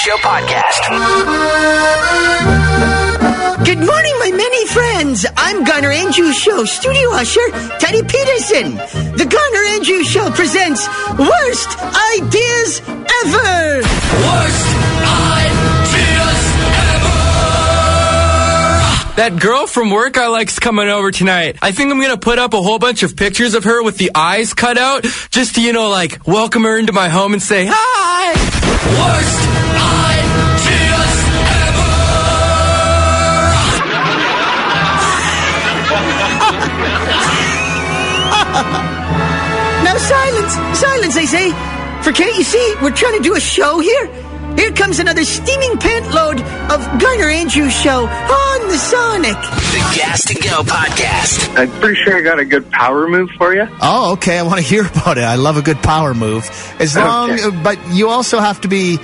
Show podcast. Good morning, my many friends. I'm Garner Andrews Show studio usher, Teddy Peterson. The Garner Andrews Show presents Worst Ideas Ever. Worst ideas ever. That girl from work I like's coming over tonight. I think I'm gonna put up a whole bunch of pictures of her with the eyes cut out, just to, you know, like, welcome her into my home and say, hi! Worst ideas Now silence, silence, I say. For can't you see, we're trying to do a show here. Here comes another steaming pant load of Garner Andrews Show on the Sonic. The Gas to Go podcast. I'm pretty sure I got a good power move for you. Oh, okay. I want to hear about it. I love a good power move. As long, Okay. but you also have to be,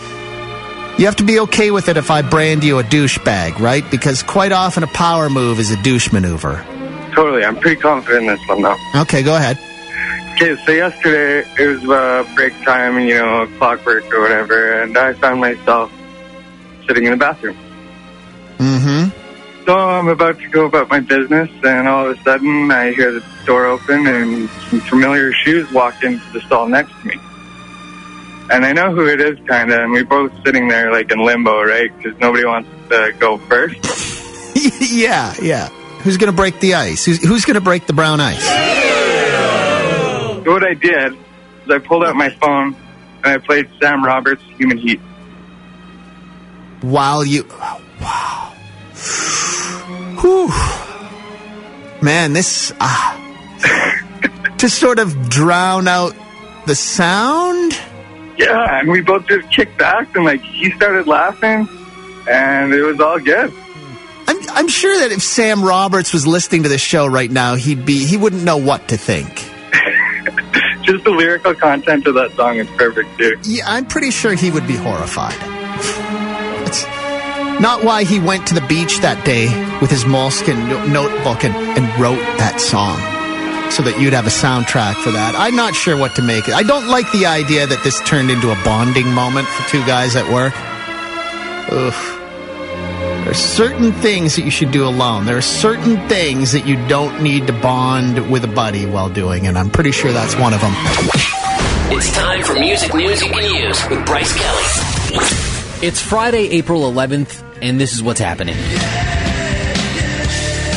you have to be okay with it if I brand you a douchebag, right? Because quite often a power move is a douche maneuver. Totally. I'm pretty confident in this one, though. Okay, go ahead. Okay, so yesterday it was uh, break time, you know, clockwork or whatever, and I found myself sitting in the bathroom. Mm-hmm. So I'm about to go about my business, and all of a sudden I hear the door open and some familiar shoes walk into the stall next to me. And I know who it is, kind of, and we're both sitting there like in limbo, right? Because nobody wants to go first. yeah, yeah. Who's gonna break the ice? Who's, who's gonna break the brown ice? So what I did is I pulled out my phone and I played Sam Roberts' Human Heat. While you, wow. Whew. Man, this, ah. to sort of drown out the sound? Yeah, and we both just kicked back and like he started laughing and it was all good. I'm, I'm sure that if Sam Roberts was listening to this show right now, he'd be he wouldn't know what to think. Just the lyrical content of that song is perfect too. Yeah, I'm pretty sure he would be horrified. It's not why he went to the beach that day with his moleskin no- notebook and, and wrote that song. So that you'd have a soundtrack for that. I'm not sure what to make it. I don't like the idea that this turned into a bonding moment for two guys at work. Ugh. There's certain things that you should do alone. There are certain things that you don't need to bond with a buddy while doing, and I'm pretty sure that's one of them. It's time for music news you can use with Bryce Kelly. It's Friday, April 11th, and this is what's happening.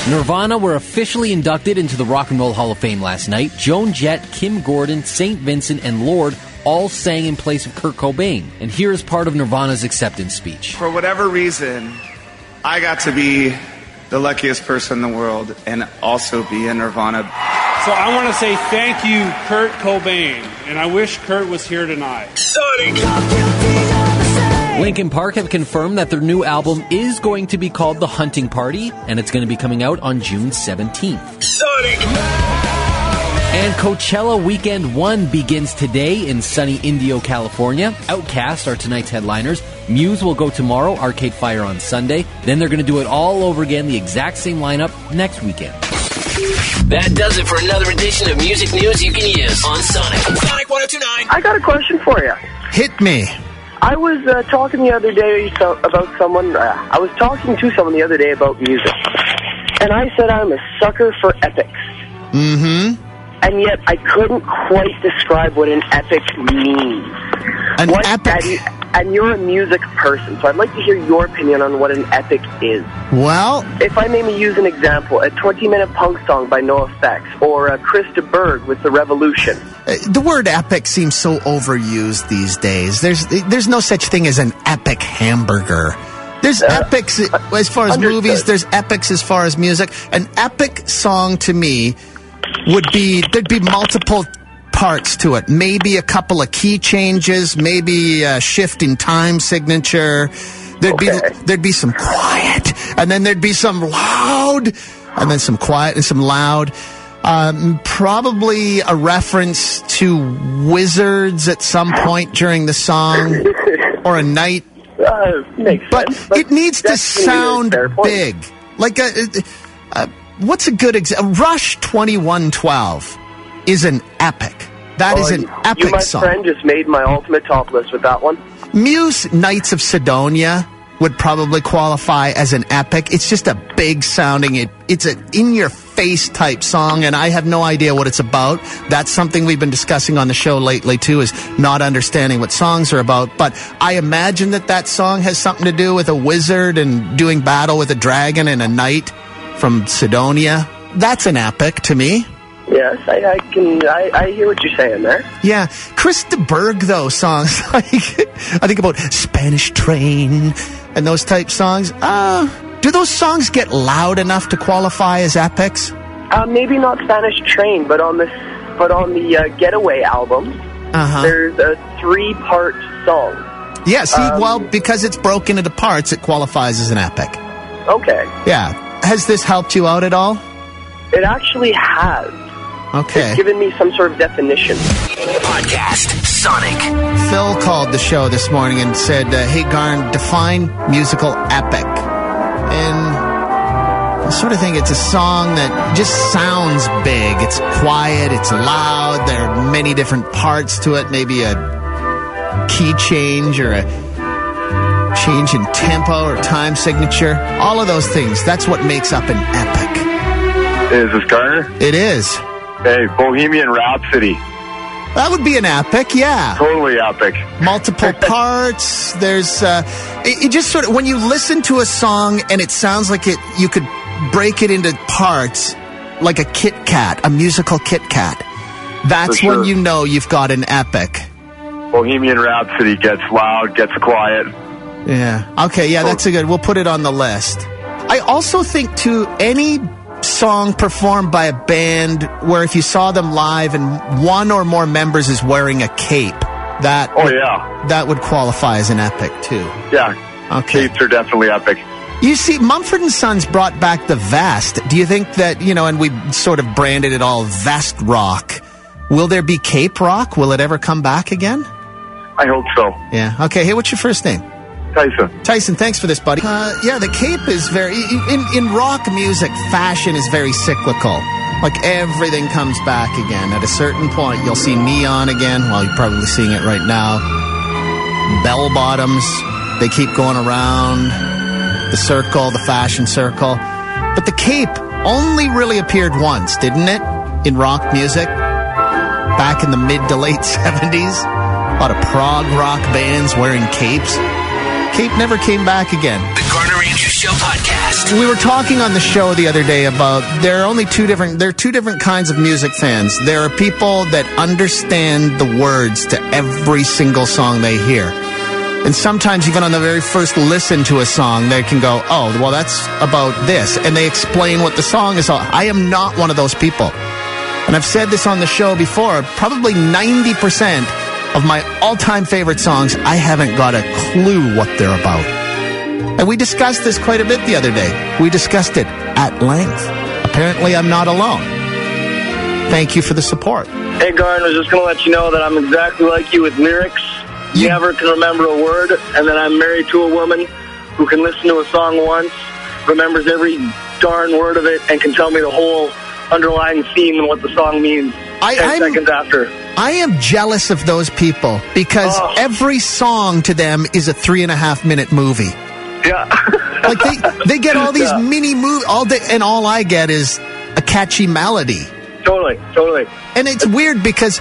Nirvana were officially inducted into the Rock and Roll Hall of Fame last night. Joan Jett, Kim Gordon, St. Vincent, and Lorde all sang in place of Kurt Cobain. And here is part of Nirvana's acceptance speech. For whatever reason, I got to be the luckiest person in the world and also be in Nirvana. So I want to say thank you, Kurt Cobain, and I wish Kurt was here tonight. Linkin Park have confirmed that their new album is going to be called The Hunting Party, and it's going to be coming out on June 17th. And Coachella Weekend 1 begins today in sunny Indio, California. OutKast are tonight's headliners. Muse will go tomorrow, Arcade Fire on Sunday. Then they're going to do it all over again, the exact same lineup next weekend. That does it for another edition of music news you can use on Sonic. Sonic 1029. I got a question for you. Hit me. I was uh, talking the other day so, about someone. Uh, I was talking to someone the other day about music, and I said I'm a sucker for epics. Mm-hmm. And yet I couldn't quite describe what an epic means. An What- epic. And, and you're a music person, so I'd like to hear your opinion on what an epic is. Well, If I may use an example, a 20-minute punk song by NOFX, or uh, Chris de Burgh with The Revolution. Uh, the word epic seems so overused these days. There's there's no such thing as an epic hamburger. There's epics as far as understood. movies. There's epics as far as music. An epic song to me would be there'd be multiple parts to it. Maybe a couple of key changes. Maybe a shift in time signature. There'd Okay. be there'd be some quiet, and then there'd be some loud, and then some quiet and some loud. Um, probably a reference to wizards at some point during the song, or a night Uh, but sense. it needs to a sound big. Like a, uh what's a good example? Rush twenty one twelve is an epic. That is Oh, an you- epic you, my song. friend, just made my ultimate top list with that one. Muse Knights of Cydonia would probably qualify as an epic. It's just a big sounding, it, it's an in your face type song, and I have no idea what it's about. That's something we've been discussing on the show lately, too, is not understanding what songs are about. But I imagine that that song has something to do with a wizard and doing battle with a dragon and a knight from Cydonia. That's an epic to me. Yes, I, I can. I, I hear what you're saying there. Yeah, Chris de Burgh though songs like I think about Spanish Train and those type songs. Uh, do those songs get loud enough to qualify as epics? Uh, maybe not Spanish Train, but on this, but on the uh, Getaway album, Uh-huh. there's a three-part song. Yeah, see, Um, well, because it's broken into parts, it qualifies as an epic. Okay, Yeah. Has this helped you out at all? it actually has Okay. given me some sort of definition. Podcast Sonic. Phil called the show this morning and said, uh, "Hey Garn, define musical epic." And I sort of think it's a song that just sounds big. It's quiet. It's loud. There are many different parts to it. Maybe a key change or a change in tempo or time signature. All of those things. That's what makes up an epic. Is this Garner? It is. Hey, Bohemian Rhapsody. That would be an epic, yeah. Totally epic. multiple parts. There's uh, it, it just sort of when you listen to a song and it sounds like it, you could break it into parts like a Kit Kat, a musical Kit Kat. That's For when you know you've got an epic. Bohemian Rhapsody gets loud, gets quiet. Yeah. Okay. Yeah, that's oh. a good. We'll put it on the list. I also think too any song performed by a band where if you saw them live and one or more members is wearing a cape, that Oh yeah, that would qualify as an epic too. yeah. Okay. Capes are definitely epic. You see, Mumford and Sons brought back the vest. Do you think that you know, and we sort of branded it all vest rock? Will there be Cape Rock? Will it ever come back again? I hope so. Yeah. Okay. Hey, what's your first name? Tyson. Tyson. Thanks for this, buddy. Uh, yeah, the cape is very in in rock music. Fashion is very cyclical. Like everything comes back again. At a certain point, you'll see neon again. Well, you're probably seeing it right now. Bell bottoms. They keep going around the circle, the fashion circle. But the cape only really appeared once, didn't it? In rock music. Back in the mid to late 70s. A lot of prog rock bands wearing capes. Cape never came back again. The Garner Andrews Show Podcast. We were talking on the show the other day about there are only two different there are two different kinds of music fans. There are people that understand the words to every single song they hear. And sometimes even on the very first listen to a song, they can go, "Oh, well that's about this." And they explain what the song is all. I am not one of those people. And I've said this on the show before, probably 90% of my all-time favorite songs, I haven't got a clue what they're about. And we discussed this quite a bit the other day. We discussed it at length. Apparently, I'm not alone. Thank you for the support. Hey, Garn, I was just going to let you know that I'm exactly like you with lyrics. You- Never can remember a word, and then I'm married to a woman who can listen to a song once, remembers every darn word of it, and can tell me the whole underlying theme and what the song means I- 10 I'm- seconds after. I am jealous of those people because Oh. every song to them is a three and a half minute movie. Yeah. Like they, they get all these Yeah. mini movies all day, and all I get is a catchy melody. totally, totally. And it's weird because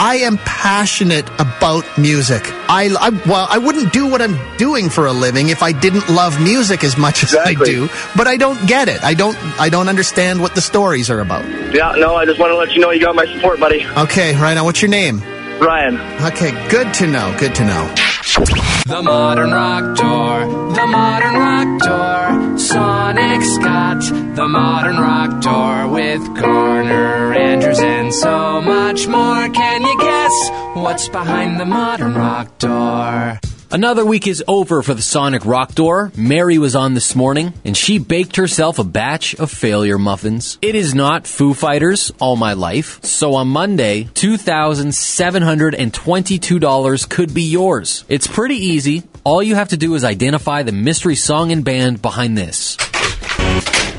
I am passionate about music. I, I well, I wouldn't do what I'm doing for a living if I didn't love music as much as I do. But I don't get it. I don't. I don't understand what the stories are about. Yeah, no, I just want to let you know you got my support, buddy. Okay, right now, what's your name? Ryan. Okay, good to know. Good to know. The modern rock door, the modern rock door, Sonic Scott, the modern rock door with Garner Andrews and so much more. Can you guess what's behind the modern rock door? Another week is over for the Sonic Rock Door. Mary was on this morning, and she baked herself a batch of failure muffins. It is not Foo Fighters all my life, so on Monday, $2,722 could be yours. It's pretty easy. All you have to do is identify the mystery song and band behind this.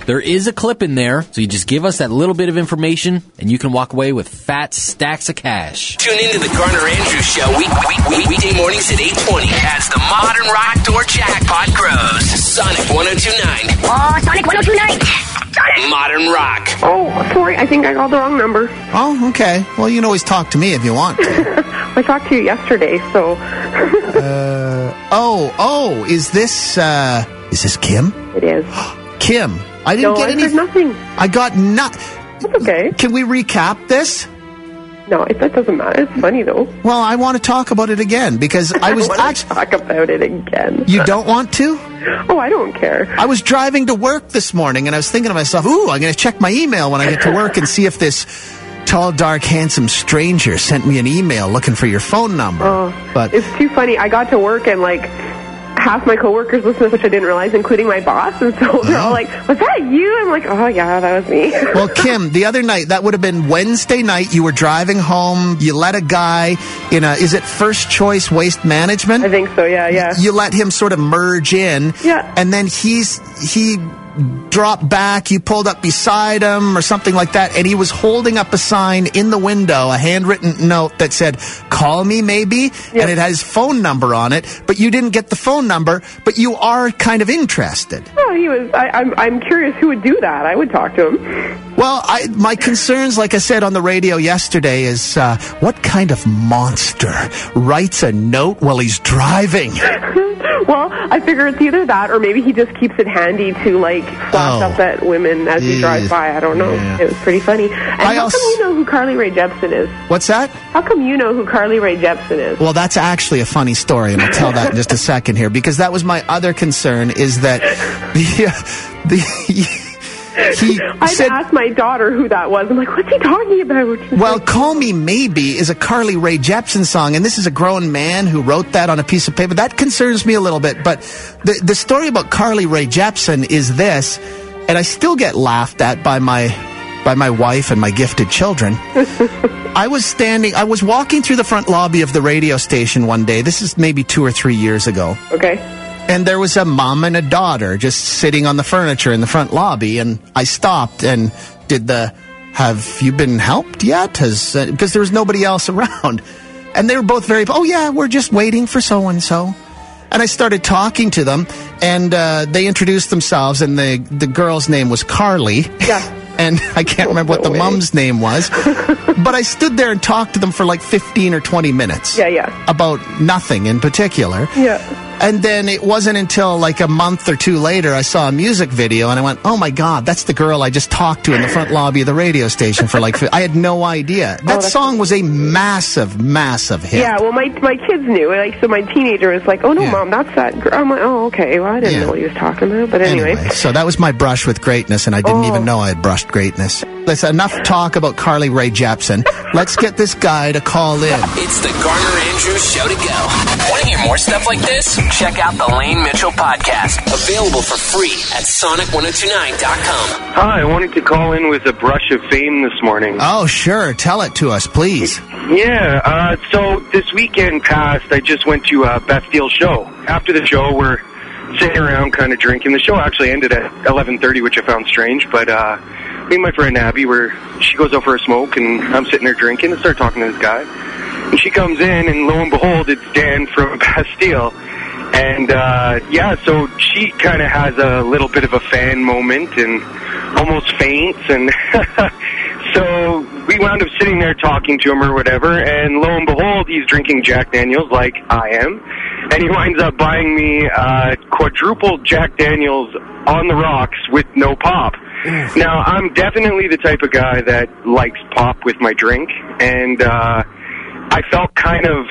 There is a clip in there, so you just give us that little bit of information, and you can walk away with fat stacks of cash. Tune into the Garner Andrews Show week, week, week, weekday mornings at 820 as the modern rock door jackpot grows. Sonic 1029. Oh, Sonic 1029. Modern rock. Oh, sorry. I think I called the wrong number. Oh, okay. Well, you can always talk to me if you want to. I talked to you yesterday, so. uh, oh, oh, is this, uh, is this Kim? It is. Kim, I didn't no, get I any. nothing. I got nothing. That's okay. Can we recap this? No, it, that doesn't matter. It's funny though. Well, I want to talk about it again because I was want actually. talk about it again. You don't want to? Oh, I don't care. I was driving to work this morning and I was thinking to myself, ooh, I'm going to check my email when I get to work and see if this tall, dark, handsome stranger sent me an email looking for your phone number. Oh, but it's too funny. I got to work and like half my coworkers listen which I didn't realize, including my boss, and so they're all oh. like, "Was that you?" I'm like, "Oh yeah, that was me." well, Kim, the other night that would have been Wednesday night. You were driving home. You let a guy in a is it First Choice Waste Management? I think so. Yeah, yeah. You let him sort of merge in. Yeah. And then he's he dropped back. You pulled up beside him or something like that, and he was holding up a sign in the window, a handwritten note that said, "Call me, maybe," and it has phone number on it. But you didn't get the phone number, but you are kind of interested. Oh, he was. I, I'm. I'm curious who would do that. I would talk to him. Well, I, my concerns, like I said on the radio yesterday, is uh, what kind of monster writes a note while he's driving? well, I figure it's either that or maybe he just keeps it handy to like flash Oh. up at women as he drives by. I don't know. Yeah. It was pretty funny. And I how also- come you know who Carly Rae Jepsen is? What's that? How come you know who Carly Rae Jepsen is? Well, that's actually a funny story, and I'll tell that in just a second here because that was my other concern is that the the he I said. asked my daughter who that was. I'm like, what's he talking about? Well, Call Me Maybe is a Carly Rae Jepsen song, and this is a grown man who wrote that on a piece of paper. That concerns me a little bit, but the, the story about Carly Rae Jepsen is this, and I still get laughed at by my by my wife and my gifted children. I was standing, I was walking through the front lobby of the radio station one day. This is maybe two or three years ago. Okay. And there was a mom and a daughter just sitting on the furniture in the front lobby. And I stopped and did the, have you been helped yet? Has, uh, because there was nobody else around. And they were both very, oh yeah, we're just waiting for so and so. And I started talking to them, and uh, they introduced themselves, and the the girl's name was Carly. Yeah. And I can't remember what the mom's name was, but I stood there and talked to them for like 15 or 20 minutes. Yeah, yeah. About nothing in particular. Yeah. And then it wasn't until like a month or two later I saw a music video and I went, "Oh my god, that's the girl I just talked to in the front lobby of the radio station for like fi- I had no idea. Oh, that that's song was a massive massive hit. Yeah, well, my my kids knew. Like, so my teenager was like, "Oh no, mom, that's that." Girl. I'm like, "Oh, okay." Well, I didn't Yeah. know what he was talking about, but anyway. Anyway, so that was my brush with greatness, and I didn't Oh. even know I had brushed greatness. That's enough talk about Carly Rae Jepsen. Let's get this guy to call in. It's the Garner Andrews Show to go. Want to hear more stuff like this? Check out the Lane Mitchell podcast. Available for free at sonic1029.com. Hi, I wanted to call in with a brush of fame this morning. Oh, sure. Tell it to us, please. Yeah, uh, so this weekend past, I just went to a Bastille show. After the show, we're sitting around kind of drinking. The show actually ended at 11.30, which I found strange, but uh, me and my friend Abby, were, she goes out for a smoke, and I'm sitting there drinking and start talking to this guy. And she comes in, and lo and behold, it's Dan from Bastille. And uh, yeah, so she kind of has a little bit of a fan moment and almost faints. And so we wound up sitting there talking to him or whatever. And lo and behold, he's drinking Jack Daniels like I am. And he winds up buying me uh, quadruple Jack Daniels on the rocks with no pop. Now, I'm definitely the type of guy that likes pop with my drink. And uh, I felt kind of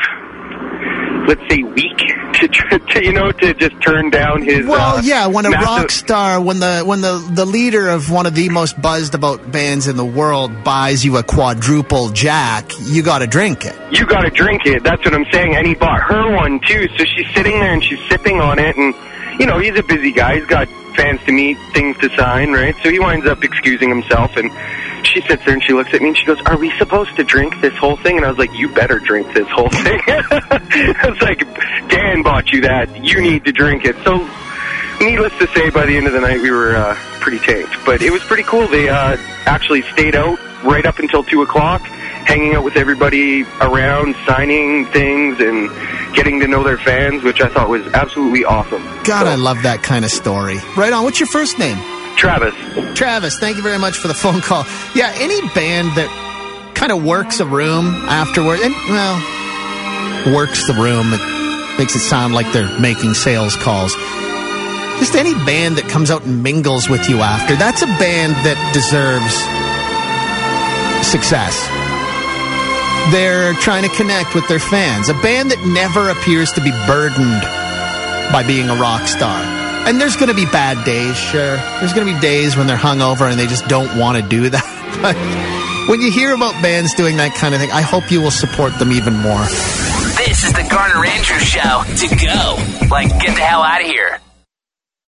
let's say weak to, to you know to just turn down his Well, uh, yeah, when a massive- rock star, when the when the the leader of one of the most buzzed about bands in the world buys you a quadruple jack, you got to drink it. you got to drink it. That's what i'm saying. And he bought her one too. So she's sitting there and she's sipping on it. And you know he's a busy guy. He's got fans to meet things to sign right? So he winds up excusing himself and she sits there and she looks at me and she goes are we supposed to drink this whole thing? And i was like you better drink this whole thing. I was like dan bought you that. You need to drink it. So needless to say, by the end of the night, we were uh, pretty tanked. But it was pretty cool. They uh, actually stayed out right up until 2 o'clock, hanging out with everybody around, signing things, and getting to know their fans, which I thought was absolutely awesome. God, I love that kind of story. Right on. What's your first name? Travis. Travis, thank you very much for the phone call. Yeah, any band that kind of works a room afterward, and, well, works the room, it makes it sound like they're making sales calls. Just any band that comes out and mingles with you after, that's a band that deserves success. They're trying to connect with their fans. A band that never appears to be burdened by being a rock star. And there's going to be bad days, sure. There's going to be days when they're hungover and they just don't want to do that. But when you hear about bands doing that kind of thing, I hope you will support them even more. This is the Garner Andrews Show to go. Like, get the hell out of here.